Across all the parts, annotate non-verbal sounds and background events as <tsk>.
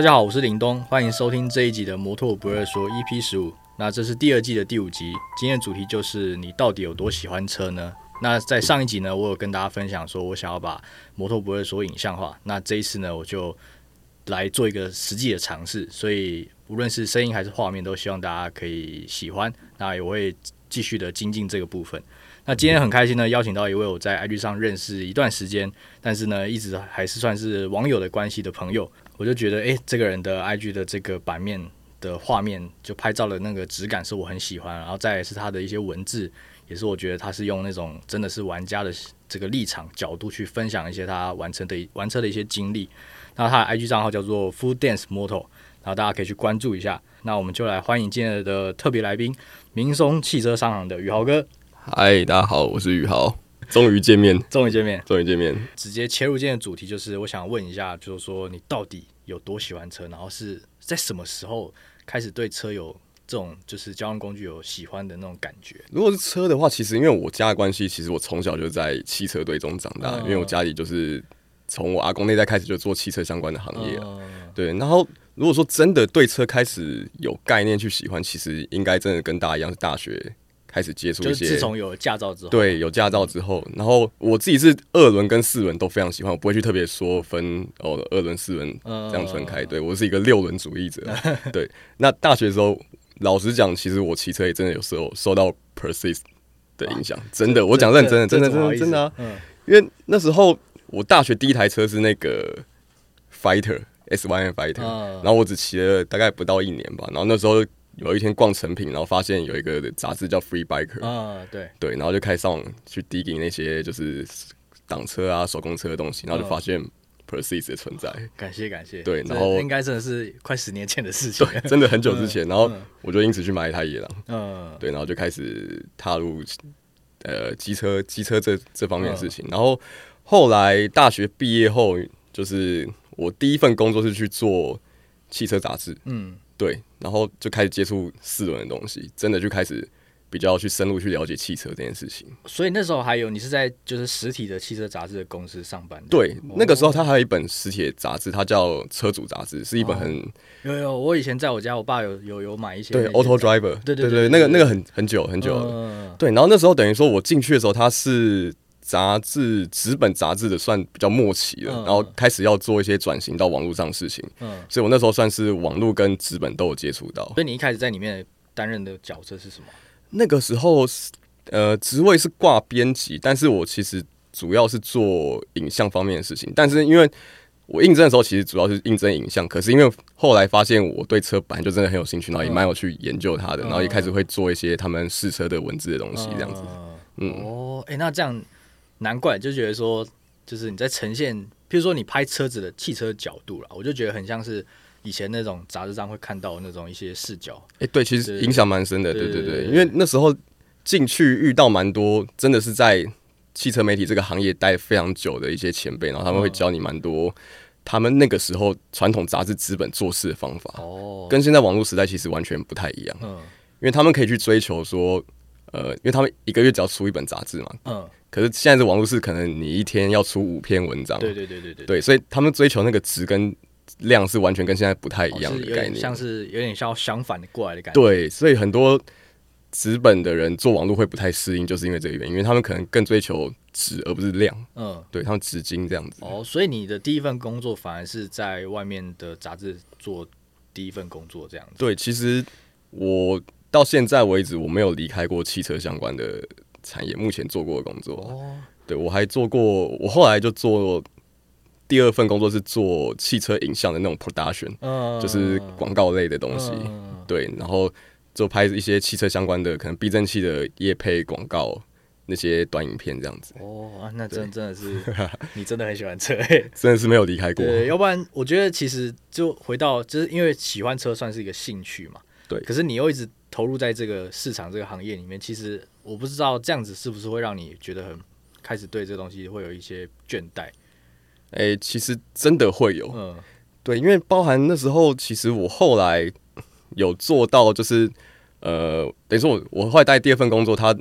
大家好，我是林东，欢迎收听这一集的摩托不二说 EP 十五。那这是第二季的第五集，今天的主题就是你到底有多喜欢车呢？那在上一集呢，我有跟大家分享说我想要把摩托不二说影像化。那这一次呢，我就来做一个实际的尝试，所以无论是声音还是画面，都希望大家可以喜欢。那也会继续的精进这个部分。那今天很开心呢，邀请到一位我在 IG 上认识一段时间，但是呢，一直还是算是网友的关系的朋友。我就觉得，诶，这个人的 IG 的这个版面的画面，就拍照的那个质感是我很喜欢，然后再是他的一些文字，也是我觉得他是用那种真的是玩家的这个立场角度去分享一些他完成的玩车的一些经历。那他的 IG 账号叫做 Full Dance Motor，然后大家可以去关注一下。那我们就来欢迎今天的特别来宾，明松汽车商行的宇豪哥。嗨，大家好，我是宇豪，终于见面，终于见面，终于见面。直接切入今天的主题，就是我想问一下，就是说你到底有多喜欢车，然后是在什么时候开始对车有这种就是交通工具有喜欢的那种感觉？如果是车的话，其实因为我家的关系，其实我从小就在汽车队中长大，因为我家里就是从我阿公那代开始就做汽车相关的行业对，然后如果说真的对车开始有概念去喜欢，其实应该真的跟大家一样是大学。开始接触一些，自从有驾照之后，对，有驾照之后，然后我自己是二轮跟四轮都非常喜欢，我不会去特别说分哦，二轮、四轮这样分开。对我是一个六轮主义者。<laughs> 对，那大学的时候，老实讲，其实我骑车也真的有时候受到 Persist 的影响，真的，我讲认真的，真的，真的，真的啊。嗯，因为那时候我大学第一台车是那个 Fighter S Y N Fighter，然后我只骑了大概不到一年吧，然后那时候。有一天逛成品，然后发现有一个杂志叫 Free Biker 啊，对对，然后就开始上网去 digging 那些就是挡车啊、手工车的东西，然后就发现 Persist 的存在。感谢感谢。对，然后应该真的是快十年前的事情，对，<laughs> 真的很久之前。然后我就因此去买一台野狼，嗯，对，然后就开始踏入呃机车机车这这方面的事情。然后后来大学毕业后，就是我第一份工作是去做汽车杂志，嗯。对，然后就开始接触四轮的东西，真的就开始比较去深入去了解汽车这件事情。所以那时候还有你是在就是实体的汽车杂志的公司上班？对，那个时候他还有一本实体的杂志，它叫《车主杂志》，是一本很有有。我以前在我家，我爸有有有买一些。对，Auto Driver，对对对，那个那个很很久很久了。对，然后那时候等于说我进去的时候，他是。杂志纸本杂志的算比较末期了，然后开始要做一些转型到网络上的事情，嗯，所以我那时候算是网络跟纸本都有接触到。所以你一开始在里面担任的角色是什么？那个时候是呃，职位是挂编辑，但是我其实主要是做影像方面的事情。但是因为我应征的时候，其实主要是应征影像，可是因为后来发现我对车本来就真的很有兴趣，然后也蛮有去研究它的，然后也开始会做一些他们试车的文字的东西，这样子。嗯，哦，哎，那这样。难怪就觉得说，就是你在呈现，譬如说你拍车子的汽车角度了，我就觉得很像是以前那种杂志上会看到的那种一些视角。哎，对，其实影响蛮深的，对对对，因为那时候进去遇到蛮多，真的是在汽车媒体这个行业待非常久的一些前辈，然后他们会教你蛮多他们那个时候传统杂志资本做事的方法，哦，跟现在网络时代其实完全不太一样，嗯，因为他们可以去追求说，呃，因为他们一个月只要出一本杂志嘛，嗯。可是现在的网络是可能你一天要出五篇文章，对对对对对，对，所以他们追求那个值跟量是完全跟现在不太一样的概念，像是有点像相反的过来的感觉。对，所以很多纸本的人做网络会不太适应，就是因为这个原因，因为他们可能更追求值而不是量。嗯，对他们纸巾这样子。哦，所以你的第一份工作反而是在外面的杂志做第一份工作这样子。对，其实我到现在为止我没有离开过汽车相关的。产业目前做过的工作，哦。对我还做过，我后来就做第二份工作是做汽车影像的那种 production，就是广告类的东西，对，然后就拍一些汽车相关的，可能避震器的夜配广告那些短影片这样子。哦，那真真的是 <laughs> 你真的很喜欢车，<laughs> 真的是没有离开过。对，要不然我觉得其实就回到，就是因为喜欢车算是一个兴趣嘛，对，可是你又一直投入在这个市场这个行业里面，其实。我不知道这样子是不是会让你觉得很开始对这个东西会有一些倦怠？哎，其实真的会有，嗯，对，因为包含那时候，其实我后来有做到，就是呃，等于说我我后来带第二份工作，他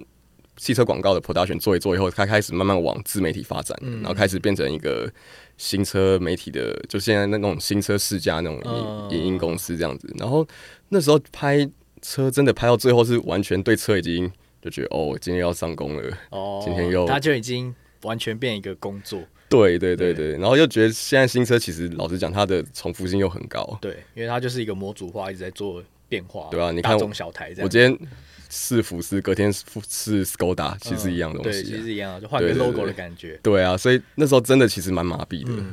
汽车广告的 production 做一做以后，他开始慢慢往自媒体发展，然后开始变成一个新车媒体的，就现在那种新车世家那种影影音公司这样子。然后那时候拍车真的拍到最后是完全对车已经就觉得哦，今天要上工了，哦，今天又他就已经完全变一个工作。对对对对，然后又觉得现在新车其实老实讲，它的重复性又很高。对，因为它就是一个模组化，一直在做变化。对啊，你看中小台这样。我今天是福斯，隔天是 Skoda，其实一样东西。对，其实一样，就换个 logo 的感觉。对啊，所以那时候真的其实蛮麻痹的，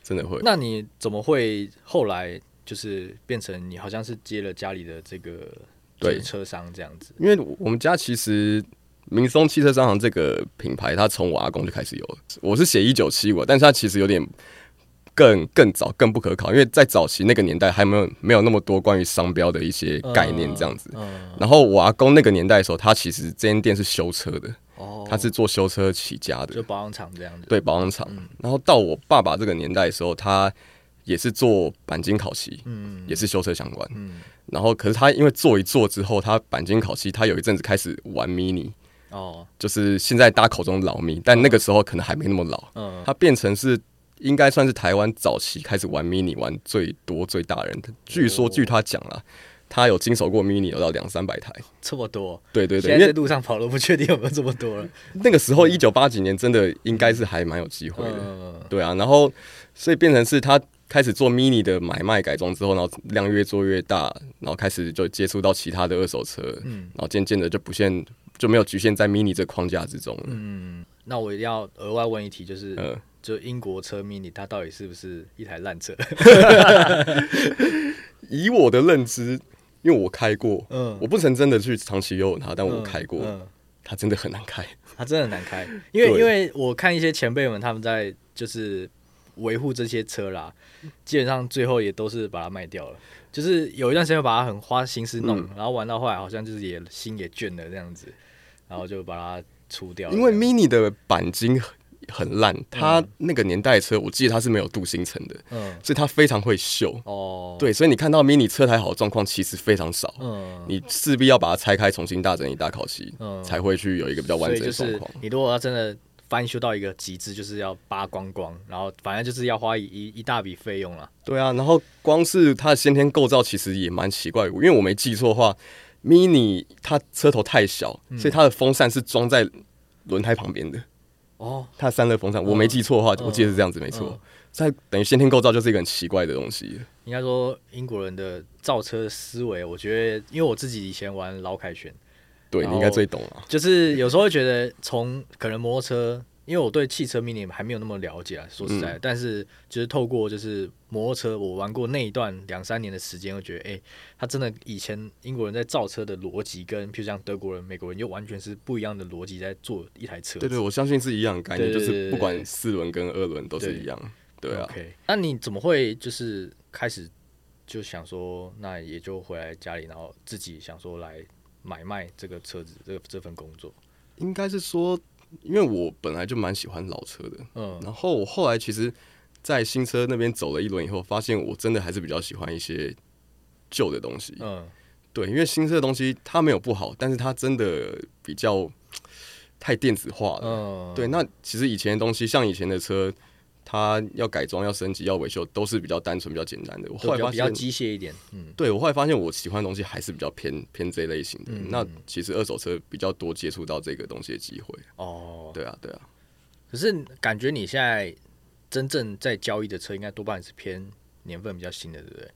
真的会。那你怎么会后来就是变成你好像是接了家里的这个对车商这样子？因为我们家其实。明松汽车商行这个品牌，它从我阿公就开始有了。我是写一九七五，但是它其实有点更更早、更不可考，因为在早期那个年代还没有没有那么多关于商标的一些概念这样子。然后我阿公那个年代的时候，他其实这间店是修车的，哦，他是做修车起家的，就保养厂这样子。对，保养厂。然后到我爸爸这个年代的时候，他也是做钣金烤漆，嗯，也是修车相关。嗯，然后可是他因为做一做之后，他钣金烤漆，他有一阵子开始玩 mini。哦，就是现在大家口中老迷，但那个时候可能还没那么老。嗯，他变成是应该算是台湾早期开始玩 mini 玩最多最大人。据说据他讲了，他有经手过 mini 有到两三百台，这么多。对对对，因为路上跑了不确定有没有这么多了。那个时候一九八几年真的应该是还蛮有机会的。对啊，然后所以变成是他开始做 mini 的买卖改装之后，然后量越做越大，然后开始就接触到其他的二手车，嗯，然后渐渐的就不限。就没有局限在 Mini 这框架之中。嗯，那我一定要额外问一题，就是，就英国车 Mini 它到底是不是一台烂车？<laughs> 以我的认知，因为我开过，嗯，我不曾真的去长期拥有它，但我开过，它真的很难开，它真的很难开。因为因为我看一些前辈们他们在就是维护这些车啦，基本上最后也都是把它卖掉了。就是有一段时间把它很花心思弄，然后玩到后来好像就是也心也倦了这样子。然后就把它除掉，因为 Mini 的钣金很烂，它那个年代车，我记得它是没有镀锌层的，嗯，所以它非常会锈。哦，对，所以你看到 Mini 车台好的状况其实非常少，嗯，你势必要把它拆开，重新大整一大烤漆，嗯，才会去有一个比较完整的状况。你如果要真的翻修到一个极致，就是要扒光光，然后反正就是要花一一大笔费用了。对啊，然后光是它的先天构造其实也蛮奇怪，因为我没记错的话。mini 它车头太小，所以它的风扇是装在轮胎旁边的。哦，它的散热风扇，我没记错的话，我记得是这样子，没错。在等于先天构造就是一个很奇怪的东西。应该说英国人的造车思维，我觉得，因为我自己以前玩老凯旋，对你应该最懂了。就是有时候会觉得，从可能摩托车。因为我对汽车 mini 还没有那么了解啊，说实在，但是就是透过就是摩托车，我玩过那一段两三年的时间，我觉得，哎，他真的以前英国人在造车的逻辑，跟譬如像德国人、美国人，又完全是不一样的逻辑在做一台车。对对，我相信是一样的概念，就是不管四轮跟二轮都是一样。对啊。OK，那你怎么会就是开始就想说，那也就回来家里，然后自己想说来买卖这个车子，这个这份工作？应该是说。因为我本来就蛮喜欢老车的，嗯，然后我后来其实，在新车那边走了一轮以后，发现我真的还是比较喜欢一些旧的东西，嗯，对，因为新车的东西它没有不好，但是它真的比较 <tsk> 太电子化了，嗯，对，那其实以前的东西，像以前的车。它要改装、要升级、要维修，都是比较单纯、比较简单的。我后来发现比较机械一点。嗯，对我后来发现我喜欢的东西还是比较偏偏这类型的。那其实二手车比较多接触到这个东西的机会。哦，对啊，对啊。可是感觉你现在真正在交易的车，应该多半是偏年份比较新的，对不对？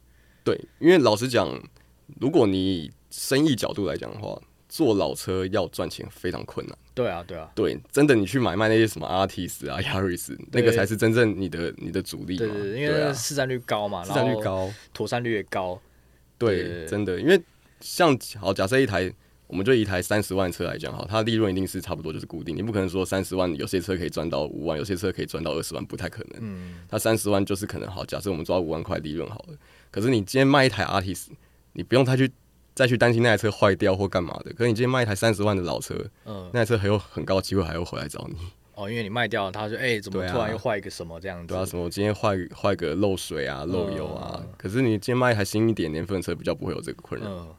对，因为老实讲，如果你生意角度来讲的话。做老车要赚钱非常困难。对啊，对啊，对，真的，你去买卖那些什么阿提斯啊、亚瑞斯，那个才是真正你的你的主力。对对，因为市占率高嘛，市占率高，妥善率也高。对，真的，因为像好，假设一台，我们就一台三十万车来讲，哈，它利润一定是差不多就是固定，你不可能说三十万有些车可以赚到五万，有些车可以赚到二十万，不太可能。嗯，它三十万就是可能好，假设我们抓五万块利润好了，可是你今天卖一台阿提斯，你不用太去。再去担心那台车坏掉或干嘛的，可是你今天卖一台三十万的老车，嗯，那台车很有很高机会还会回来找你。哦，因为你卖掉了，他说，哎，怎么突然又坏一个什么这样子？对啊，什么今天坏坏个漏水啊、漏油啊？可是你今天卖一台新一点年份的车，比较不会有这个困扰。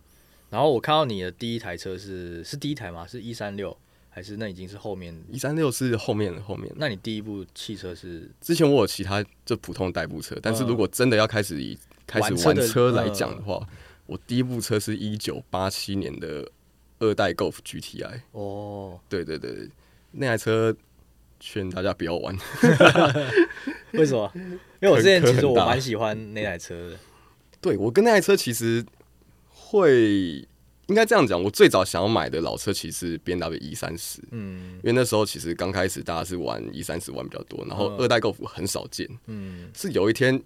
然后我看到你的第一台车是是第一台吗？是一三六。还是那已经是后面？一三六是后面的后面。那你第一部汽车是？之前我有其他就普通代步车，但是如果真的要开始以开始玩车来讲的话，我第一部车是一九八七年的二代 Golf GTI。哦，对对对，那台车劝大家不要玩。<laughs> 为什么？因为我之前其实我蛮喜欢那台车的。对我跟那台车其实会。应该这样讲，我最早想要买的老车其实是 B M W E 三十，嗯，因为那时候其实刚开始大家是玩 E 三十玩比较多，然后二代 Golf 很少见，嗯，是有一天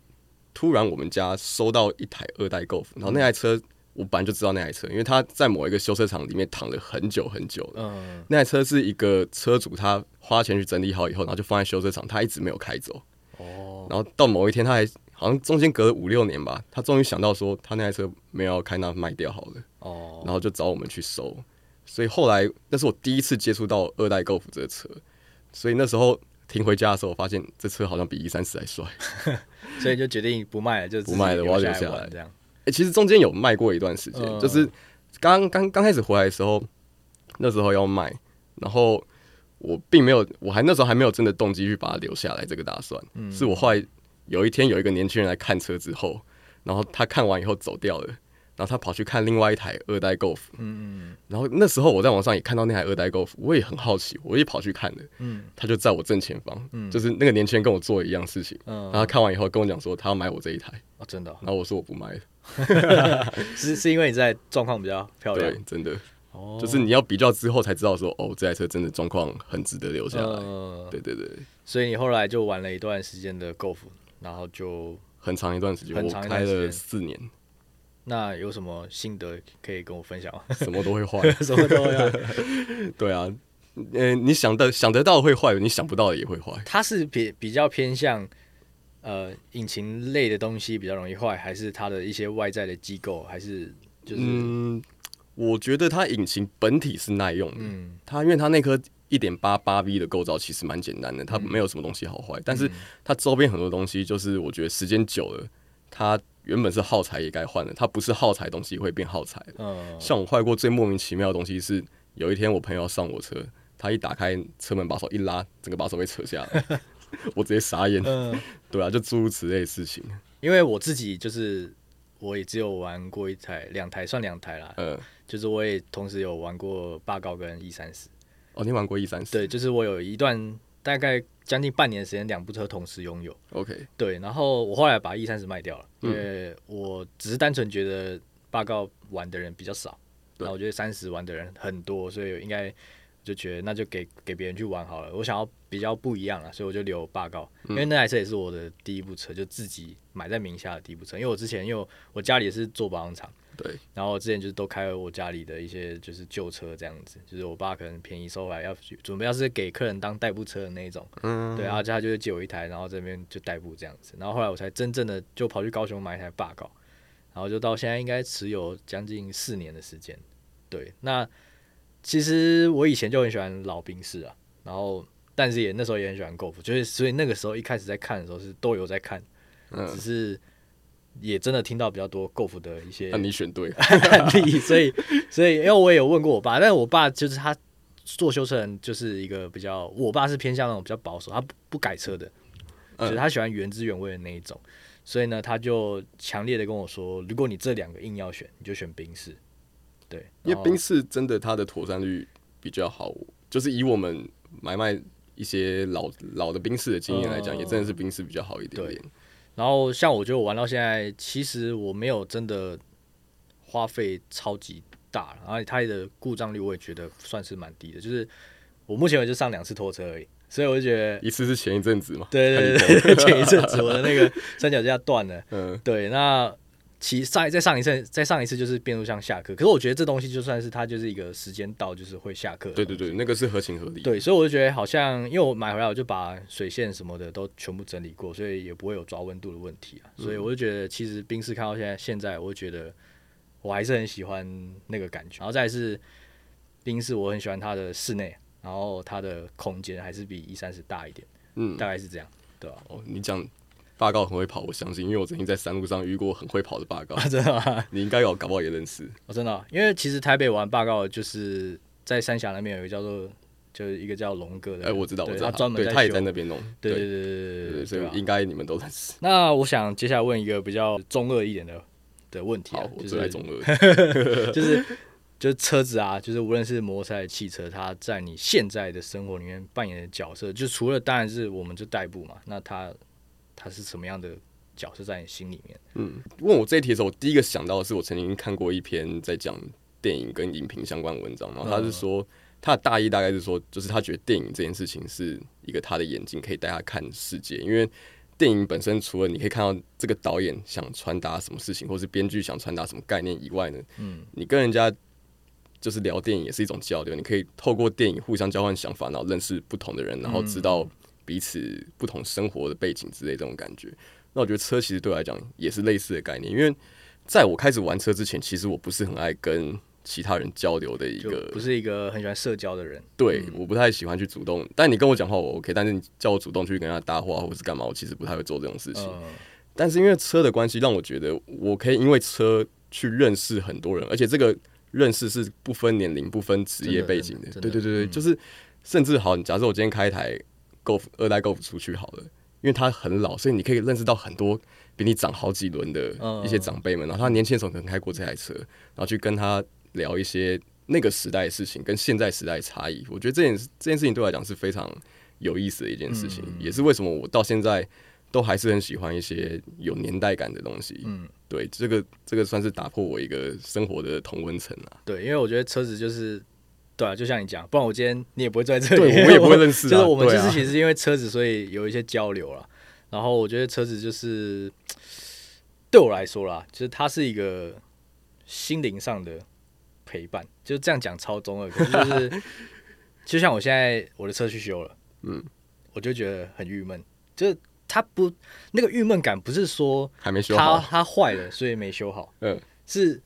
突然我们家收到一台二代 Golf，然后那台车我本来就知道那台车，因为他在某一个修车厂里面躺了很久很久了，嗯，那台车是一个车主他花钱去整理好以后，然后就放在修车厂，他一直没有开走，哦，然后到某一天他还。好像中间隔了五六年吧，他终于想到说他那台车没有要开，那卖掉好了。哦，然后就找我们去收。所以后来那是我第一次接触到二代 Golf 这个车，所以那时候停回家的时候，我发现这车好像比一三四还帅，<laughs> 所以就决定不卖了，就不卖了，我要留下来这样。哎，其实中间有卖过一段时间，就是刚刚刚开始回来的时候，那时候要卖，然后我并没有，我还那时候还没有真的动机去把它留下来这个打算，嗯是我后来。有一天，有一个年轻人来看车之后，然后他看完以后走掉了，然后他跑去看另外一台二代 Golf，嗯，然后那时候我在网上也看到那台二代 Golf，我也很好奇，我也跑去看了，嗯，他就在我正前方，嗯，就是那个年轻人跟我做一样事情，嗯，然后看完以后跟我讲说他要买我这一台，哦，真的，然后我说我不买了，<laughs> 是是因为你在状况比较漂亮，对，真的，哦，就是你要比较之后才知道说，哦，这台车真的状况很值得留下来，对对对，所以你后来就玩了一段时间的 Golf。然后就很长一段时间，我开了四年。那有什么心得可以跟我分享吗？什么都会坏，<laughs> 什么都会坏。<laughs> 对啊，呃，你想的想得到会坏，你想不到的也会坏。它是比比较偏向呃引擎类的东西比较容易坏，还是它的一些外在的机构，还是就是？嗯，我觉得它引擎本体是耐用的。嗯，它因为它那颗。一点八八 V 的构造其实蛮简单的，它没有什么东西好坏，但是它周边很多东西就是我觉得时间久了，它原本是耗材也该换了，它不是耗材东西会变耗材。嗯，像我坏过最莫名其妙的东西是，有一天我朋友上我车，他一打开车门把手一拉，整个把手被扯下来，<laughs> 我直接傻眼。嗯，对啊，就诸如此类的事情。因为我自己就是我也只有玩过一台两台算两台啦，嗯，就是我也同时有玩过霸高跟 E 三十。哦，你玩过 E 三十？对，就是我有一段大概将近半年时间，两部车同时拥有。OK，对，然后我后来把 E 三十卖掉了，因为我只是单纯觉得八告玩的人比较少，然后我觉得三十玩的人很多，所以应该就觉得那就给给别人去玩好了。我想要比较不一样了，所以我就留八告，因为那台车也是我的第一部车，就自己买在名下的第一部车。因为我之前因为我家里也是做保养厂。对，然后我之前就是都开我家里的一些就是旧车这样子，就是我爸可能便宜收回来要准备要是给客人当代步车的那一种，嗯，对，然后他就借我一台，然后这边就代步这样子，然后后来我才真正的就跑去高雄买一台霸高，然后就到现在应该持有将近四年的时间，对，那其实我以前就很喜欢老兵士啊，然后但是也那时候也很喜欢 Golf，就是所以那个时候一开始在看的时候是都有在看，嗯，只是。也真的听到比较多 Golf 的一些，那你选对。案 <laughs> 例，所以所以因为我也有问过我爸，但是我爸就是他做修车人就是一个比较，我爸是偏向那种比较保守，他不不改车的，就是他喜欢原汁原味的那一种，所以呢，他就强烈的跟我说，如果你这两个硬要选，你就选宾士，对，因为宾士真的它的妥善率比较好，就是以我们买卖一些老老的宾士的经验来讲，也真的是宾士比较好一点点。然后像我觉得我玩到现在，其实我没有真的花费超级大，然后它的故障率我也觉得算是蛮低的。就是我目前为止上两次拖车而已，所以我就觉得一次是前一阵子嘛，对对对，前一阵子我的那个三脚架断了，嗯，对，那。其上再上一次，再上一次就是变速箱下课。可是我觉得这东西就算是它就是一个时间到，就是会下课。对对对，那个是合情合理。对，所以我就觉得好像，因为我买回来我就把水线什么的都全部整理过，所以也不会有抓温度的问题啊。所以我就觉得，其实冰室看到现在，现在我就觉得我还是很喜欢那个感觉。然后再是冰室，我很喜欢它的室内，然后它的空间还是比一三十大一点。嗯，大概是这样，对吧？哦，你讲。八告很会跑，我相信，因为我曾经在山路上遇过很会跑的八高。<laughs> 真的吗？你应该有，搞不好也认识。哦，真的，因为其实台北玩八告，就是在三峡那边有一个叫做就是一个叫龙哥的，哎，我知道，我知道，他专门他也在那边弄，对对对对对，所以应该你们都认识。那我想接下来问一个比较中二一点的的问题啊，就是中二，<laughs> 就是就是车子啊，就是无论是摩托车、汽车，它在你现在的生活里面扮演的角色，就除了当然是我们就代步嘛，那它它是什么样的？角色在你心里面。嗯，问我这一题的时候，我第一个想到的是我曾经看过一篇在讲电影跟影评相关文章，然后他是说他的大意大概是说，就是他觉得电影这件事情是一个他的眼睛可以带他看世界，因为电影本身除了你可以看到这个导演想传达什么事情，或是编剧想传达什么概念以外呢，嗯，你跟人家就是聊电影也是一种交流，你可以透过电影互相交换想法，然后认识不同的人，然后知道彼此不同生活的背景之类这种感觉。那我觉得车其实对我来讲也是类似的概念，因为在我开始玩车之前，其实我不是很爱跟其他人交流的一个，不是一个很喜欢社交的人。对，我不太喜欢去主动，但你跟我讲话我 OK，但是你叫我主动去跟他搭话或者是干嘛，我其实不太会做这种事情。但是因为车的关系，让我觉得我可以因为车去认识很多人，而且这个认识是不分年龄、不分职业背景的。对对对对，就是甚至好，假设我今天开一台 Golf 二代 Golf 出去好了。因为他很老，所以你可以认识到很多比你长好几轮的一些长辈们。然后他年轻的时候可能开过这台车，然后去跟他聊一些那个时代的事情，跟现在时代差异。我觉得这件这件事情对我来讲是非常有意思的一件事情，也是为什么我到现在都还是很喜欢一些有年代感的东西。嗯，对，这个这个算是打破我一个生活的同温层啊。对，因为我觉得车子就是。对啊，就像你讲，不然我今天你也不会坐在这里，我也不会认识。<laughs> 就是我们其实其实因为车子，所以有一些交流了。然后我觉得车子就是对我来说啦，就是它是一个心灵上的陪伴。就这样讲超中二，可是就是 <laughs> 就像我现在我的车去修了，嗯，我就觉得很郁闷。就是它不那个郁闷感，不是说还没修好，它坏了所以没修好，嗯，是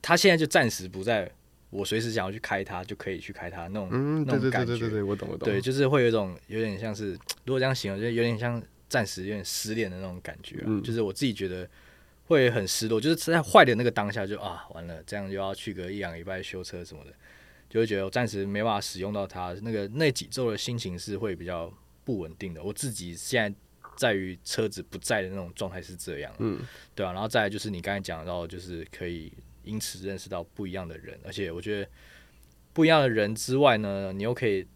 它现在就暂时不在。我随时想要去开它，就可以去开它那种那种感觉。对对对对对，我懂我懂。对，就是会有一种有点像是，如果这样形容，就有点像暂时有点失恋的那种感觉。嗯。就是我自己觉得会很失落，就是在坏的那个当下，就啊完了，这样就要去个一两礼拜修车什么的，就会觉得我暂时没办法使用到它。那个那几周的心情是会比较不稳定的。我自己现在在于车子不在的那种状态是这样。嗯。对啊，然后再来就是你刚才讲到，就是可以。因此认识到不一样的人，而且我觉得不一样的人之外呢，你又可以，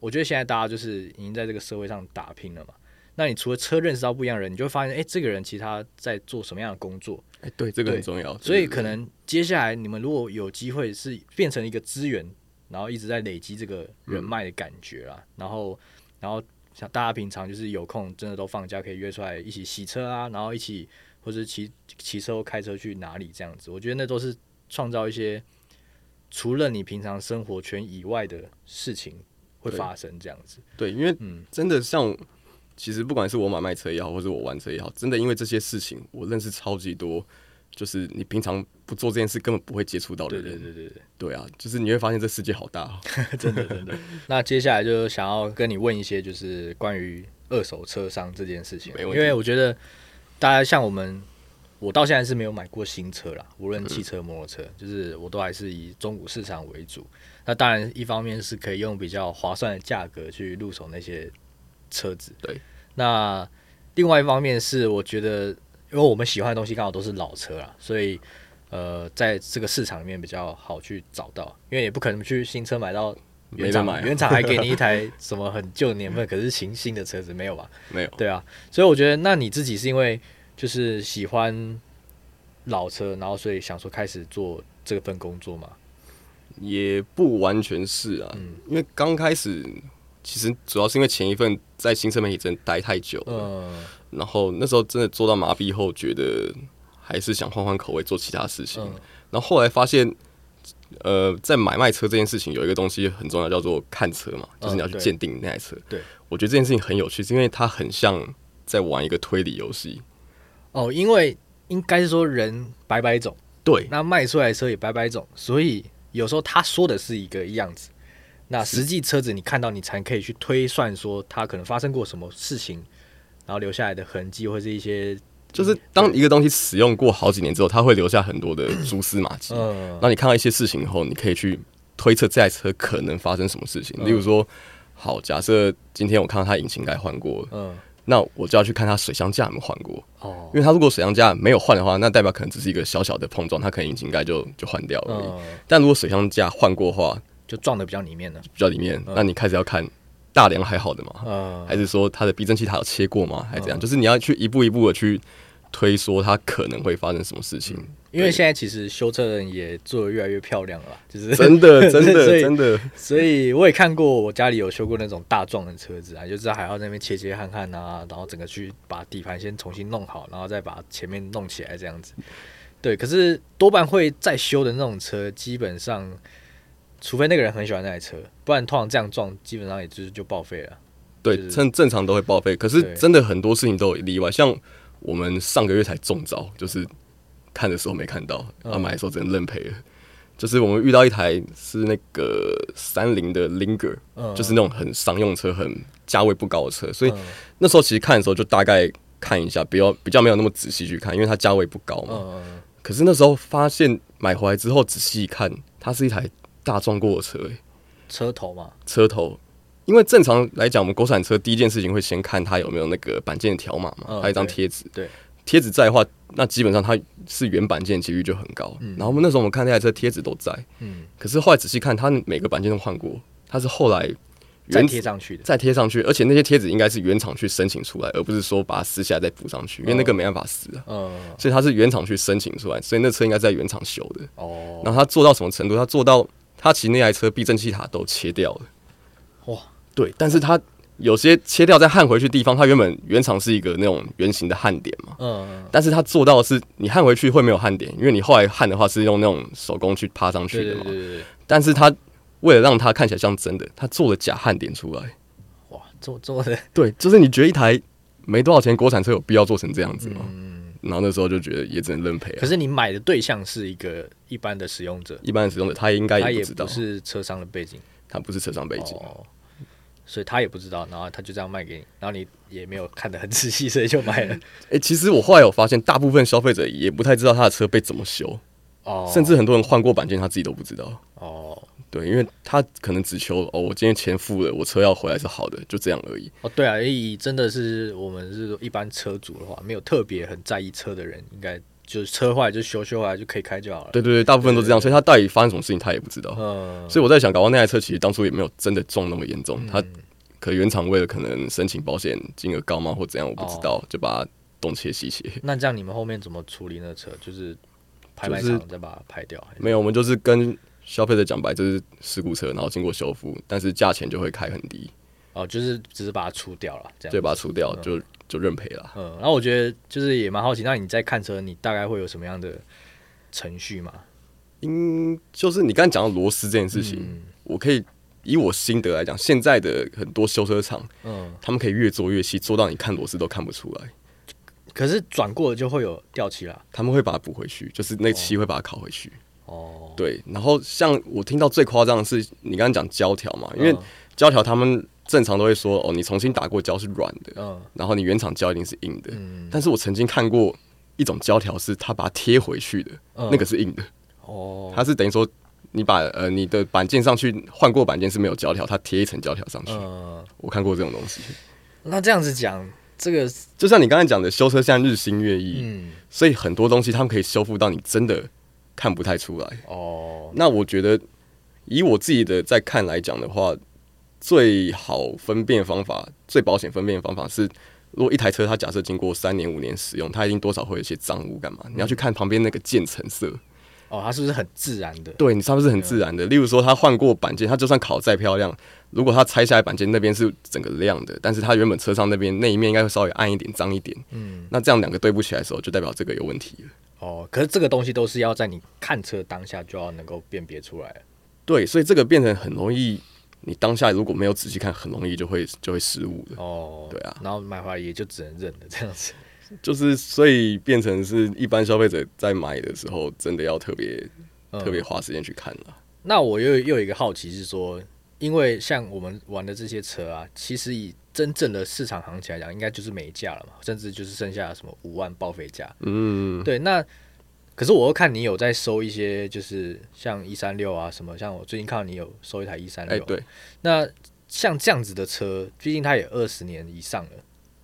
我觉得现在大家就是已经在这个社会上打拼了嘛。那你除了车认识到不一样的人，你就会发现，哎，这个人其他在做什么样的工作？哎，对，这个很重要。所以可能接下来你们如果有机会是变成一个资源，然后一直在累积这个人脉的感觉啊，然后，然后像大家平常就是有空真的都放假可以约出来一起洗车啊，然后一起。或者骑骑车或开车去哪里这样子，我觉得那都是创造一些除了你平常生活圈以外的事情会发生这样子。对，因为嗯，真的像其实不管是我买卖车也好，或者我玩车也好，真的因为这些事情，我认识超级多，就是你平常不做这件事根本不会接触到的人。对对对对对啊，就是你会发现这世界好大，<laughs> 真的真的。那接下来就想要跟你问一些，就是关于二手车商这件事情，因为我觉得。大家像我们，我到现在是没有买过新车啦，无论汽车、摩托车，就是我都还是以中古市场为主。那当然，一方面是可以用比较划算的价格去入手那些车子。对。那另外一方面是，我觉得，因为我们喜欢的东西刚好都是老车啦，所以呃，在这个市场里面比较好去找到。因为也不可能去新车买到原厂，原厂还给你一台什么很旧年份，可是行新的车子没有吧？没有。对啊，所以我觉得，那你自己是因为。就是喜欢老车，然后所以想说开始做这份工作嘛，也不完全是啊，因为刚开始其实主要是因为前一份在新车媒体真待太久了，然后那时候真的做到麻痹后，觉得还是想换换口味做其他事情，然后后来发现，呃，在买卖车这件事情有一个东西很重要，叫做看车嘛，就是你要去鉴定那台车。对，我觉得这件事情很有趣，是因为它很像在玩一个推理游戏。哦，因为应该是说人百百种，对，那卖出来的车也百百种，所以有时候他说的是一个样子，那实际车子你看到，你才可以去推算说它可能发生过什么事情，然后留下来的痕迹或是一些，就是当一个东西使用过好几年之后，它会留下很多的蛛丝马迹。嗯，那你看到一些事情以后，你可以去推测这台车可能发生什么事情。例如说，好，假设今天我看到它引擎盖换过了，嗯，那我就要去看它水箱架有没有换过。哦，因为它如果水箱架没有换的话，那代表可能只是一个小小的碰撞，它可能引擎盖就就换掉了。嗯，但如果水箱架换过的话，就撞的比较里面了，比较里面，那你开始要看大梁还好的吗？还是说它的避震器它有切过吗？还是怎样？就是你要去一步一步的去。推说它可能会发生什么事情，因为现在其实修车人也做的越来越漂亮了，就是真的 <laughs> 真的真的。所以我也看过，我家里有修过那种大壮的车子啊，就知道还要那边切切焊焊啊，然后整个去把底盘先重新弄好，然后再把前面弄起来这样子。对，可是多半会再修的那种车，基本上除非那个人很喜欢那台车，不然通常这样撞，基本上也就是就报废了。对，正正常都会报废，可是真的很多事情都有例外，像。我们上个月才中招，就是看的时候没看到，然后买的时候只能认赔了。就是我们遇到一台是那个三菱的 Linger，就是那种很商用车，很价位不高的车，所以那时候其实看的时候就大概看一下，比较比较没有那么仔细去看，因为它价位不高嘛。可是那时候发现买回来之后仔细一看，它是一台大撞过的车，车头嘛，车头。因为正常来讲，我们国产车第一件事情会先看它有没有那个板件条码嘛，还有一张贴纸。对，贴纸在的话，那基本上它是原板件几率就很高。然后我们那时候我们看那台车贴纸都在，嗯，可是后来仔细看，它每个板件都换过，它是后来再贴上去的，再贴上去，而且那些贴纸应该是原厂去申请出来，而不是说把它撕下来再补上去，因为那个没办法撕啊。嗯，所以它是原厂去申请出来，所以那车应该在原厂修的。哦，然后它做到什么程度？它做到它其实那台车避震器塔都切掉了。哇！对，但是它有些切掉再焊回去地方，它原本原厂是一个那种圆形的焊点嘛。嗯。但是它做到的是，你焊回去会没有焊点，因为你后来焊的话是用那种手工去趴上去的嘛。对对对。但是他为了让它看起来像真的，他做了假焊点出来。哇，做做的。对，就是你觉得一台没多少钱国产车有必要做成这样子吗？嗯。然后那时候就觉得也只能认赔。可是你买的对象是一个一般的使用者，一般的使用者他应该也不知道不是车商的背景，他不是车商背景。所以他也不知道，然后他就这样卖给你，然后你也没有看得很仔细，所以就买了。哎，<laughs> 其实我后来有发现，大部分消费者也不太知道他的车被怎么修，哦，甚至很多人换过板件，他自己都不知道。哦，对，因为他可能只求哦，我今天钱付了，我车要回来是好的，就这样而已。哦，对啊，以真的是我们是一般车主的话，没有特别很在意车的人，应该就是车坏就修修来就可以开就好了。对对对，大部分都这样，所以他到底发生什么事情他也不知道。嗯，所以我在想，搞到那台车其实当初也没有真的撞那么严重，他。可原厂为了可能申请保险金额高吗，或怎样，我不知道，就把它东切西切。那这样你们后面怎么处理那车？就是拍卖场再把它拍掉？没有，我们就是跟消费者讲白，就是事故车，然后经过修复，但是价钱就会开很低。哦，就是只是把它除掉了，这样对，把它除掉就就认赔了。嗯，然后我觉得就是也蛮好奇，那你在看车，你大概会有什么样的程序吗？嗯，就是你刚才讲到螺丝这件事情，我可以。以我心得来讲，现在的很多修车厂，嗯，他们可以越做越细，做到你看螺丝都看不出来。可是转过了就会有掉漆了，他们会把它补回去，就是那漆会把它烤回去。哦，对。然后像我听到最夸张的是，你刚刚讲胶条嘛，因为胶条他们正常都会说，哦，你重新打过胶是软的，嗯，然后你原厂胶一定是硬的。嗯，但是我曾经看过一种胶条是它把它贴回去的，那个是硬的。哦，它是等于说。你把呃你的板件上去换过板件是没有胶条，它贴一层胶条上去。嗯，我看过这种东西。那这样子讲，这个就像你刚才讲的，修车现在日新月异，嗯，所以很多东西他们可以修复到你真的看不太出来。哦，那我觉得以我自己的在看来讲的话，最好分辨方法、最保险分辨方法是，如果一台车它假设经过三年五年使用，它一定多少会有一些脏污，干嘛？你要去看旁边那个渐层色。哦，它是不是很自然的？对，你是不是很自然的？例如说，它换过板件，它就算烤再漂亮，如果它拆下来板件那边是整个亮的，但是它原本车上那边那一面应该会稍微暗一点、脏一点。嗯，那这样两个对不起来的时候，就代表这个有问题了。哦，可是这个东西都是要在你看车当下就要能够辨别出来。对，所以这个变成很容易，你当下如果没有仔细看，很容易就会就会失误的。哦，对啊，然后买回来也就只能认了这样子。<laughs> 就是，所以变成是一般消费者在买的时候，真的要特别特别花时间去看了。那我又又有一个好奇是说，因为像我们玩的这些车啊，其实以真正的市场行情来讲，应该就是没价了嘛，甚至就是剩下什么五万报废价。嗯，对。那可是我又看你有在收一些，就是像一三六啊什么，像我最近看到你有收一台一三六，对。那像这样子的车，毕竟它也二十年以上了，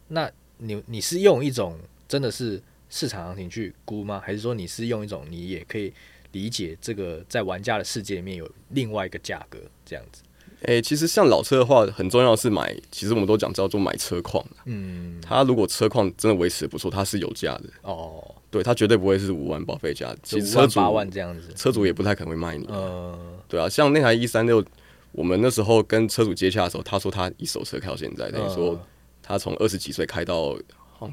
那你你是用一种真的是市场行情去估吗？还是说你是用一种你也可以理解这个在玩家的世界里面有另外一个价格这样子？诶，其实像老车的话，很重要是买，其实我们都讲叫做买车况。嗯，它如果车况真的维持不错，它是有价的。哦，对，它绝对不会是五万保费价。其实车主八万这样子，车主也不太可能会卖你。嗯，对啊，像那台一三六，我们那时候跟车主接洽的时候，他说他一手车开到现在，等于说他从二十几岁开到。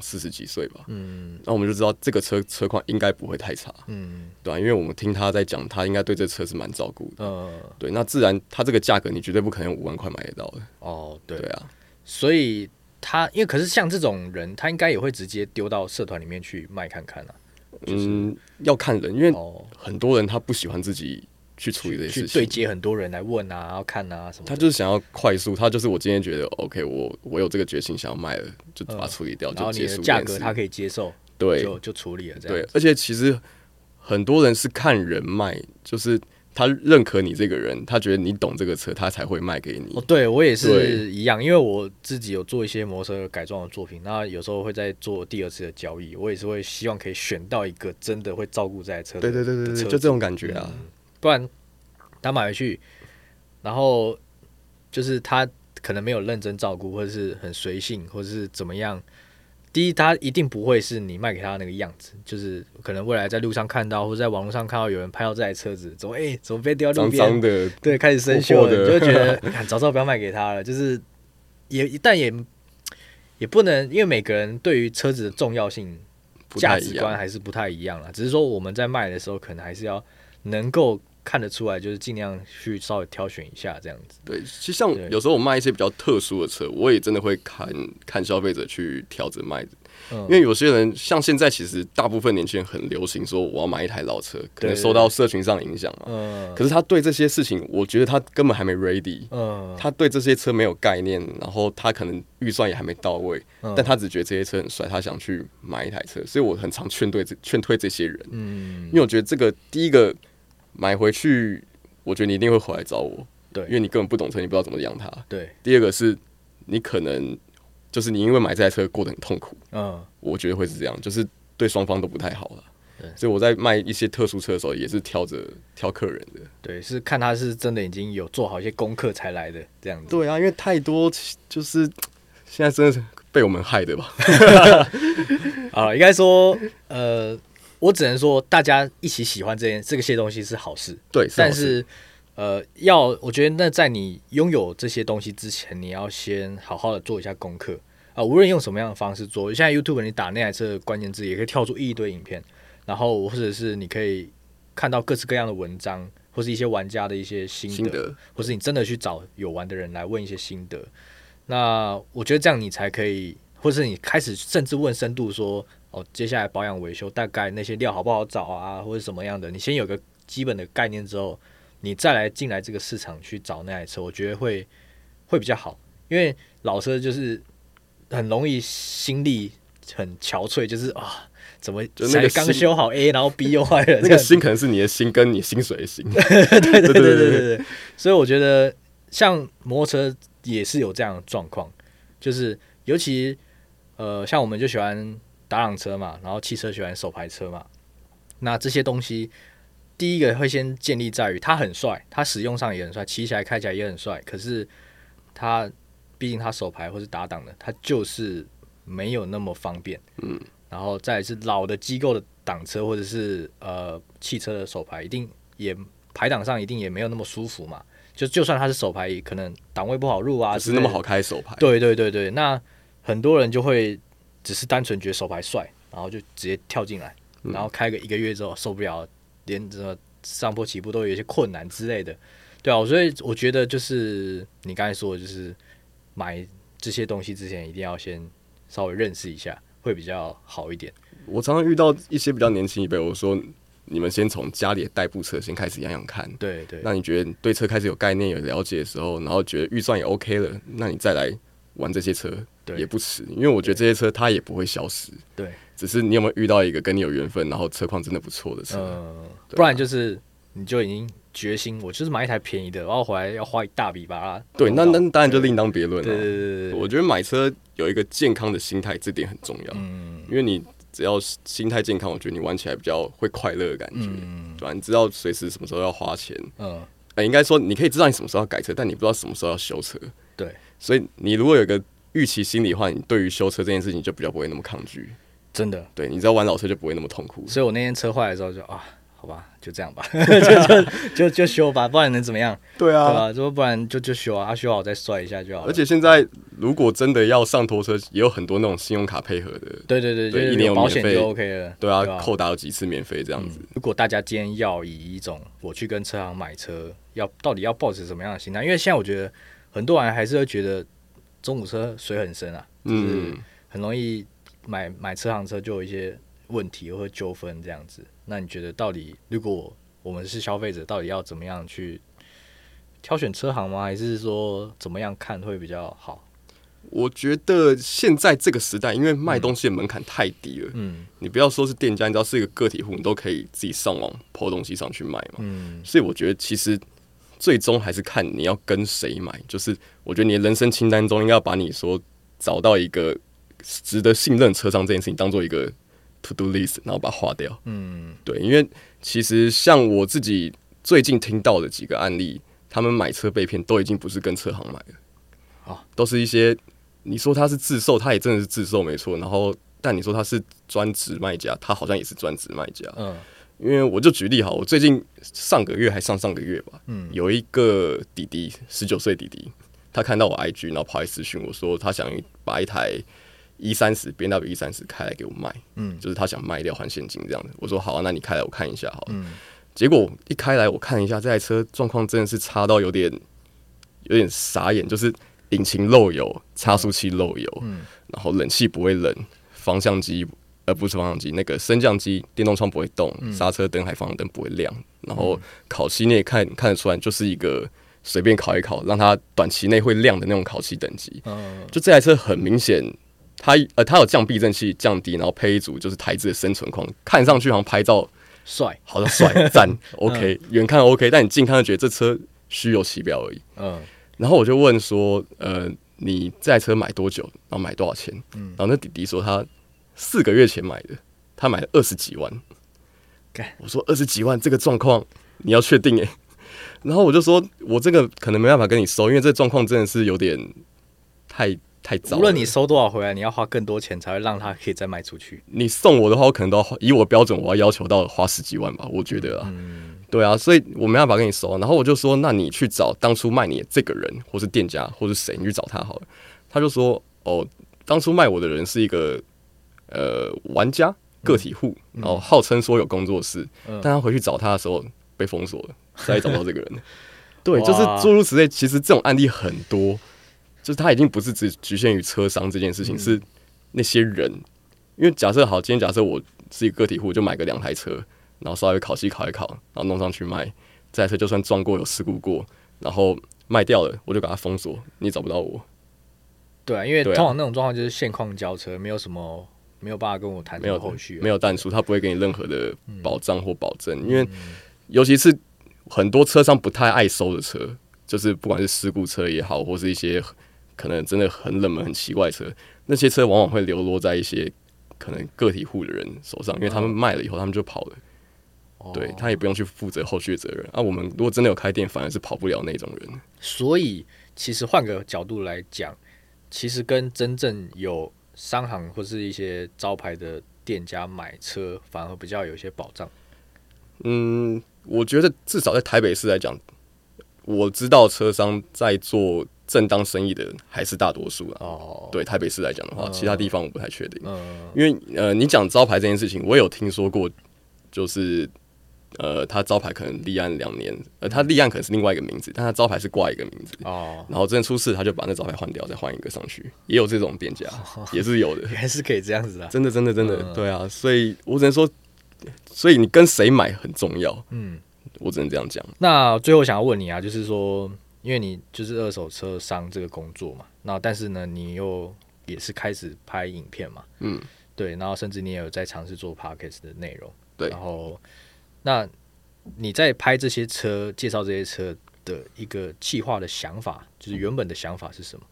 四十几岁吧，嗯，那我们就知道这个车车况应该不会太差，嗯，对啊，因为我们听他在讲，他应该对这车是蛮照顾的，嗯，对，那自然他这个价格你绝对不可能用五万块买得到的，哦，对，对啊，所以他因为可是像这种人，他应该也会直接丢到社团里面去卖看看啊，嗯，要看人，因为很多人他不喜欢自己。去处理这些事情，对接很多人来问啊，看啊什么。他就是想要快速，他就是我今天觉得 OK，我我有这个决心想要卖了，就把它处理掉，就结束。价格他可以接受，对，就就处理了这样。对，而且其实很多人是看人脉，就是他认可你这个人，他觉得你懂这个车，他才会卖给你。哦，对我也是一样，因为我自己有做一些摩托车改装的作品，那有时候会在做第二次的交易，我也是会希望可以选到一个真的会照顾这台车。对对对对对，就这种感觉啊，不然。他买回去，然后就是他可能没有认真照顾，或者是很随性，或者是怎么样。第一，他一定不会是你卖给他那个样子，就是可能未来在路上看到，或者在网络上看到有人拍到这台车子，怎么哎，怎么被丢路边的？<laughs> 对，开始生锈了，就觉得你看早知道不要卖给他了。就是也但也也不能，因为每个人对于车子的重要性、价值观还是不太一样了。只是说我们在卖的时候，可能还是要能够。看得出来，就是尽量去稍微挑选一下这样子。对，其实像有时候我卖一些比较特殊的车，我也真的会看看消费者去挑着卖的。因为有些人像现在，其实大部分年轻人很流行说我要买一台老车，可能受到社群上影响嘛。嗯。可是他对这些事情，我觉得他根本还没 ready。嗯。他对这些车没有概念，然后他可能预算也还没到位，但他只觉得这些车很帅，他想去买一台车。所以我很常劝对这劝退这些人。嗯。因为我觉得这个第一个。买回去，我觉得你一定会回来找我，对，因为你根本不懂车，你不知道怎么养它。对，第二个是，你可能就是你因为买这台车过得很痛苦，嗯，我觉得会是这样，就是对双方都不太好了。对，所以我在卖一些特殊车的时候，也是挑着挑客人的。对，是看他是真的已经有做好一些功课才来的这样子。对啊，因为太多就是现在真的是被我们害的吧？<laughs> 啊，应该说，呃。我只能说，大家一起喜欢这件这个些东西是好事。对，但是呃，要我觉得那在你拥有这些东西之前，你要先好好的做一下功课啊。无论用什么样的方式做，现在 YouTube 你打那台车的关键字，也可以跳出一堆影片，然后或者是你可以看到各式各样的文章，或是一些玩家的一些心得，或是你真的去找有玩的人来问一些心得。那我觉得这样你才可以，或者是你开始甚至问深度说。哦，接下来保养维修大概那些料好不好找啊，或者什么样的？你先有个基本的概念之后，你再来进来这个市场去找那台车，我觉得会会比较好。因为老车就是很容易心力很憔悴，就是啊，怎么才刚修好 A，然后 B 又 <laughs> 坏了？那个心可能是你的心跟你薪水的心。<laughs> 对对对对对对。所以我觉得像摩托车也是有这样的状况，就是尤其呃，像我们就喜欢。打挡车嘛，然后汽车喜欢手排车嘛，那这些东西，第一个会先建立在于它很帅，它使用上也很帅，骑起来开起来也很帅。可是它毕竟它手排或是打挡的，它就是没有那么方便。嗯，然后再是老的机构的挡车或者是呃汽车的手排，一定也排挡上一定也没有那么舒服嘛。就就算它是手排，可能档位不好入啊，是那么好开手排。对对对对，那很多人就会。只是单纯觉得手牌帅，然后就直接跳进来，然后开个一个月之后受不了，连什么上坡起步都有一些困难之类的，对啊，所以我觉得就是你刚才说的，就是买这些东西之前一定要先稍微认识一下，会比较好一点。我常常遇到一些比较年轻一辈，我说你们先从家里的代步车先开始养养看，对对。那你觉得对车开始有概念、有了解的时候，然后觉得预算也 OK 了，那你再来玩这些车。也不迟，因为我觉得这些车它也不会消失。对，只是你有没有遇到一个跟你有缘分，然后车况真的不错的车？不然就是你就已经决心，我就是买一台便宜的，然后回来要花一大笔把它。对，那那当然就另当别论了。对对对对，我觉得买车有一个健康的心态，这点很重要。嗯，因为你只要心态健康，我觉得你玩起来比较会快乐的感觉。嗯，对吧？你知道随时什么时候要花钱。嗯。哎，应该说你可以知道你什么时候要改车，但你不知道什么时候要修车。对，所以你如果有个预期心理的话，你对于修车这件事情就比较不会那么抗拒。真的，对，你知道玩老车就不会那么痛苦。所以我那天车坏的时候就啊。好吧，就这样吧，<laughs> 就就就就修吧，不然能怎么样？对啊，对吧？说不然就就修啊，修好再摔一下就好了。而且现在如果真的要上拖车，也有很多那种信用卡配合的。对对对，一年有保险就 OK 了。对啊，扣打有几次免费这样子。如果大家今天要以一种我去跟车行买车，要到底要抱持什么样的心态？因为现在我觉得很多人还是会觉得中古车水很深啊，就是很容易买买车行车就有一些问题或纠纷这样子。那你觉得到底如果我们是消费者，到底要怎么样去挑选车行吗？还是说怎么样看会比较好？我觉得现在这个时代，因为卖东西的门槛太低了，嗯，你不要说是店家，你知道是一个个体户，你都可以自己上网抛东西上去卖嘛，嗯，所以我觉得其实最终还是看你要跟谁买。就是我觉得你的人生清单中应该要把你说找到一个值得信任车商这件事情当做一个 to do list，然后把它划掉。嗯，对，因为。其实像我自己最近听到的几个案例，他们买车被骗，都已经不是跟车行买了，啊，都是一些你说他是自售，他也真的是自售没错。然后，但你说他是专职卖家，他好像也是专职卖家。嗯，因为我就举例哈，我最近上个月还上上个月吧，嗯，有一个弟弟，十九岁弟弟，他看到我 IG，然后跑来私讯我说，他想把一台。一三十，B W 一三十开来给我卖，嗯，就是他想卖掉换现金这样子。我说好啊，那你开来我看一下好了。嗯，结果一开来我看一下这台车状况真的是差到有点有点傻眼，就是引擎漏油，差速器漏油，嗯，然后冷气不会冷，方向机呃不是方向机，那个升降机电动窗不会动，刹车灯还方向灯不会亮，然后烤漆你也看看得出来就是一个随便烤一烤，让它短期内会亮的那种烤漆等级。嗯，就这台车很明显。它呃，它有降避震器降低，然后配一组就是台子的生存框，看上去好像拍照帅，好像帅赞 <laughs> OK，远看 OK，但你近看就觉得这车虚有其表而已。嗯，然后我就问说，呃，你这台车买多久？然后买多少钱？嗯，然后那弟弟说他四个月前买的，他买了二十几万。我说二十几万这个状况你要确定诶。<laughs> 然后我就说我这个可能没办法跟你收，因为这状况真的是有点太。太糟。无论你收多少回来，你要花更多钱才会让他可以再卖出去。你送我的话，我可能都要以我标准，我要要求到花十几万吧。我觉得啊，对啊，所以我没办法跟你收。然后我就说，那你去找当初卖你的这个人，或是店家，或是谁，你去找他好了。他就说，哦，当初卖我的人是一个呃玩家个体户，然后号称说有工作室，但他回去找他的时候被封锁了，再也找不到这个人。<laughs> 对，就是诸如此类。其实这种案例很多。就是他已经不是只局限于车商这件事情，是那些人。因为假设好，今天假设我是一个个体户，就买个两台车，然后稍微烤漆烤一烤，然后弄上去卖。这台车就算撞过有事故过，然后卖掉了，我就把它封锁，你找不到我。对啊，因为通常那种状况就是现况交车，没有什么没有办法跟我谈，没有后续，没有淡出，他不会给你任何的保障或保证。因为尤其是很多车商不太爱收的车，就是不管是事故车也好，或是一些。可能真的很冷门、很奇怪车，那些车往往会流落在一些可能个体户的人手上，因为他们卖了以后，他们就跑了。对他也不用去负责后续的责任。啊，我们如果真的有开店，反而是跑不了那种人。所以，其实换个角度来讲，其实跟真正有商行或是一些招牌的店家买车，反而比较有一些保障。嗯，我觉得至少在台北市来讲，我知道车商在做。正当生意的人还是大多数啊。哦，对，台北市来讲的话，其他地方我不太确定。嗯，因为呃，你讲招牌这件事情，我有听说过，就是呃，他招牌可能立案两年，呃，他立案可能是另外一个名字，但他招牌是挂一个名字。哦，然后真的出事，他就把那招牌换掉，再换一个上去，也有这种店家，<laughs> 也是有的，还是可以这样子啊。真的，真的，真的，对啊，所以我只能说，所以你跟谁买很重要。嗯，我只能这样讲。那最后想要问你啊，就是说。因为你就是二手车商这个工作嘛，那但是呢，你又也是开始拍影片嘛，嗯，对，然后甚至你也有在尝试做 podcast 的内容，对，然后那你在拍这些车、介绍这些车的一个计划的想法，就是原本的想法是什么？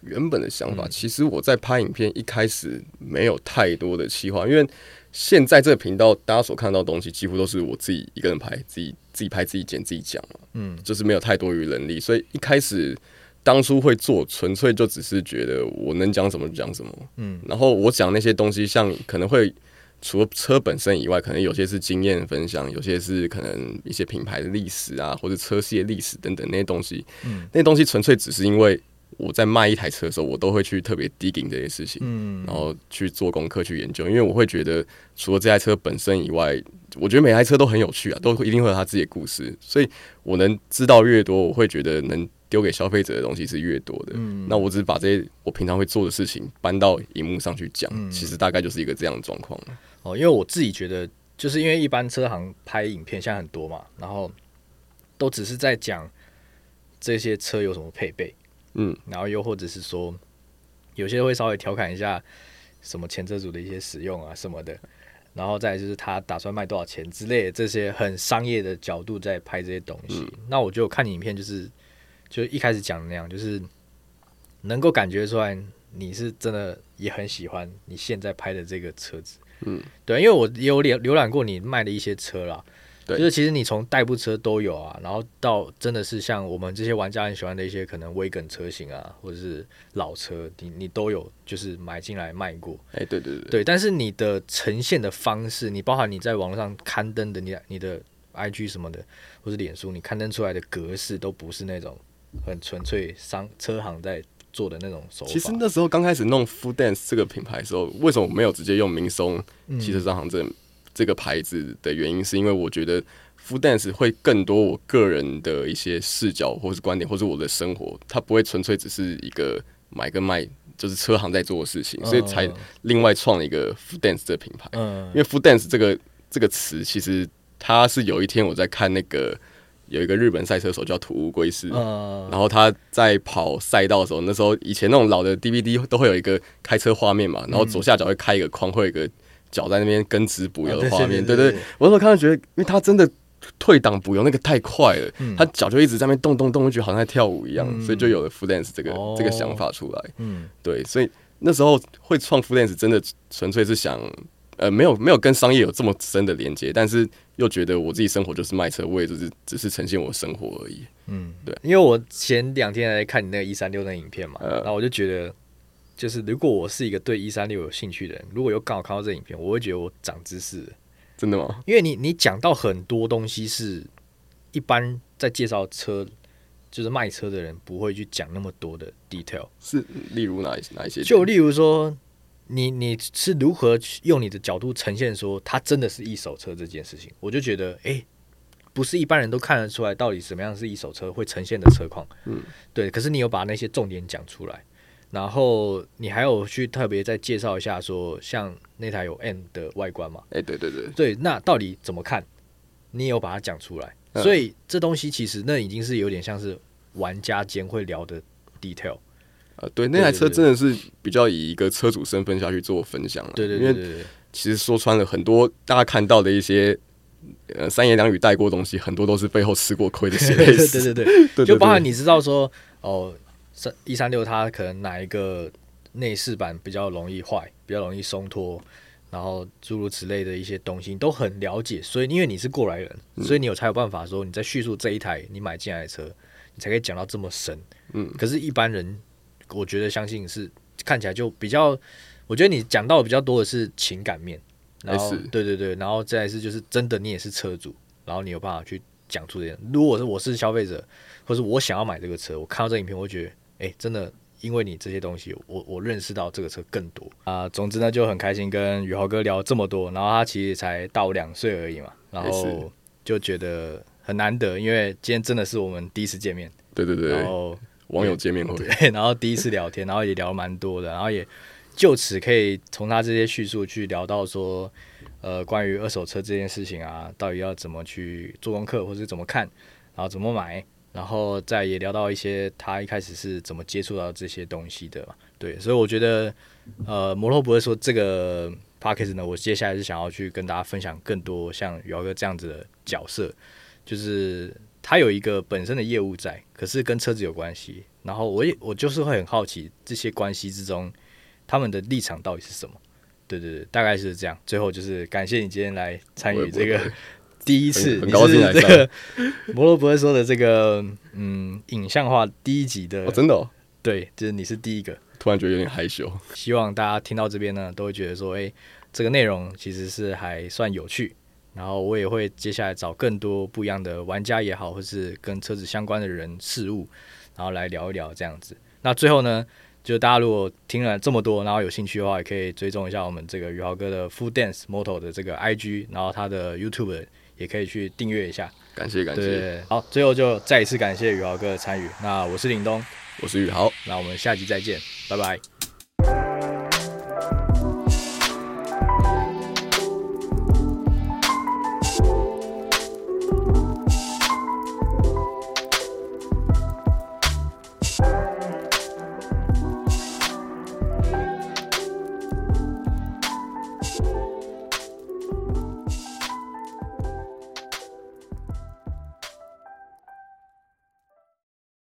原本的想法，其实我在拍影片一开始没有太多的计划，因为现在这个频道大家所看到的东西，几乎都是我自己一个人拍，自己自己拍、自己剪、自己讲嘛，嗯，就是没有太多余能力，所以一开始当初会做，纯粹就只是觉得我能讲什么就讲什么，嗯，然后我讲那些东西，像可能会除了车本身以外，可能有些是经验分享，有些是可能一些品牌的历史啊，或者车系的历史等等那些东西，嗯，那些东西纯粹只是因为。我在卖一台车的时候，我都会去特别 digging 这些事情，嗯，然后去做功课去研究，因为我会觉得除了这台车本身以外，我觉得每台车都很有趣啊，都一定会有它自己的故事，所以我能知道越多，我会觉得能丢给消费者的东西是越多的。嗯，那我只是把这些我平常会做的事情搬到荧幕上去讲，其实大概就是一个这样的状况。哦，因为我自己觉得，就是因为一般车行拍影片现在很多嘛，然后都只是在讲这些车有什么配备。嗯，然后又或者是说，有些会稍微调侃一下什么前车主的一些使用啊什么的，然后再就是他打算卖多少钱之类的这些很商业的角度在拍这些东西。那我就看影片，就是就一开始讲的那样，就是能够感觉出来你是真的也很喜欢你现在拍的这个车子。嗯，对，因为我也有浏浏览过你卖的一些车啦。对就是其实你从代步车都有啊，然后到真的是像我们这些玩家很喜欢的一些可能微梗车型啊，或者是老车，你你都有就是买进来卖过。哎，对对对，对。但是你的呈现的方式，你包含你在网络上刊登的你你的 IG 什么的，或是脸书，你刊登出来的格式都不是那种很纯粹商车行在做的那种手法。其实那时候刚开始弄 Food Dance 这个品牌的时候，为什么没有直接用明松汽车商行这？这个牌子的原因是因为我觉得 Food Dance 会更多我个人的一些视角或是观点，或是我的生活，它不会纯粹只是一个买跟卖，就是车行在做的事情，所以才另外创了一个 Food Dance 这个品牌。嗯，因为 Food Dance 这个这个词，其实它是有一天我在看那个有一个日本赛车手叫土屋圭司，然后他在跑赛道的时候，那时候以前那种老的 DVD 都会有一个开车画面嘛，然后左下角会开一个框，会有一个。脚在那边跟直补油的画面，对对，我那时候看到觉得，因为他真的退档补油那个太快了，他脚就一直在那边动动动，就觉得好像在跳舞一样，所以就有了 f dance 这个这个想法出来。嗯，对，所以那时候会创 f dance 真的纯粹是想，呃，没有没有跟商业有这么深的连接，但是又觉得我自己生活就是卖车，我也只是只是呈现我生活而已。嗯，对，因为我前两天来看你那个一三六那影片嘛，然后我就觉得。就是如果我是一个对一三六有兴趣的人，如果有刚好看到这影片，我会觉得我长知识。真的吗？因为你你讲到很多东西是一般在介绍车，就是卖车的人不会去讲那么多的 detail。是，例如哪哪一些？就例如说，你你是如何用你的角度呈现说它真的是一手车这件事情？我就觉得，哎，不是一般人都看得出来到底什么样是一手车会呈现的车况。嗯，对。可是你有把那些重点讲出来。然后你还有去特别再介绍一下，说像那台有 N 的外观嘛？哎，对对对，对，那到底怎么看？你有把它讲出来，所以这东西其实那已经是有点像是玩家间会聊的 detail。呃，对，那台车真的是比较以一个车主身份下去做分享了。对对对，因为其实说穿了，很多大家看到的一些呃三言两语带过东西，很多都是背后吃过亏的血泪史。对对 <laughs> 对，就包含你知道说哦。三一三六，它可能哪一个内饰板比较容易坏，比较容易松脱，然后诸如此类的一些东西，你都很了解。所以因为你是过来人，所以你有才有办法说你在叙述这一台你买进来的车，你才可以讲到这么深。嗯，可是，一般人我觉得相信是看起来就比较，我觉得你讲到的比较多的是情感面，然后对对对，然后再是就是真的你也是车主，然后你有办法去讲出这些。如果是我是消费者，或是我想要买这个车，我看到这影片，我觉得。哎，真的，因为你这些东西，我我认识到这个车更多啊。总之呢，就很开心跟宇豪哥聊这么多。然后他其实才大我两岁而已嘛，然后就觉得很难得，因为今天真的是我们第一次见面。对对对。然后网友见面会，<laughs> 对，然后第一次聊天，然后也聊蛮多的，然后也就此可以从他这些叙述去聊到说，呃，关于二手车这件事情啊，到底要怎么去做功课，或者怎么看，然后怎么买。然后再也聊到一些他一开始是怎么接触到这些东西的，对，所以我觉得，呃，摩托不会说这个 p a c k a g e 呢，我接下来是想要去跟大家分享更多像宇豪哥这样子的角色，就是他有一个本身的业务在，可是跟车子有关系，然后我也我就是会很好奇这些关系之中，他们的立场到底是什么。对对对，大概是这样。最后就是感谢你今天来参与这个 <laughs> 第一次，很高兴来这个 <laughs> 摩罗不会说的这个嗯影像化第一集的，真的，哦对，就是你是第一个。突然觉得有点害羞。希望大家听到这边呢，都会觉得说，哎，这个内容其实是还算有趣。然后我也会接下来找更多不一样的玩家也好，或是跟车子相关的人事物，然后来聊一聊这样子。那最后呢？就大家如果听了这么多，然后有兴趣的话，也可以追踪一下我们这个宇豪哥的 Full Dance Moto 的这个 IG，然后他的 YouTube 也可以去订阅一下。感谢感谢。好，最后就再一次感谢宇豪哥的参与。那我是林东，我是宇豪，那我们下集再见，拜拜。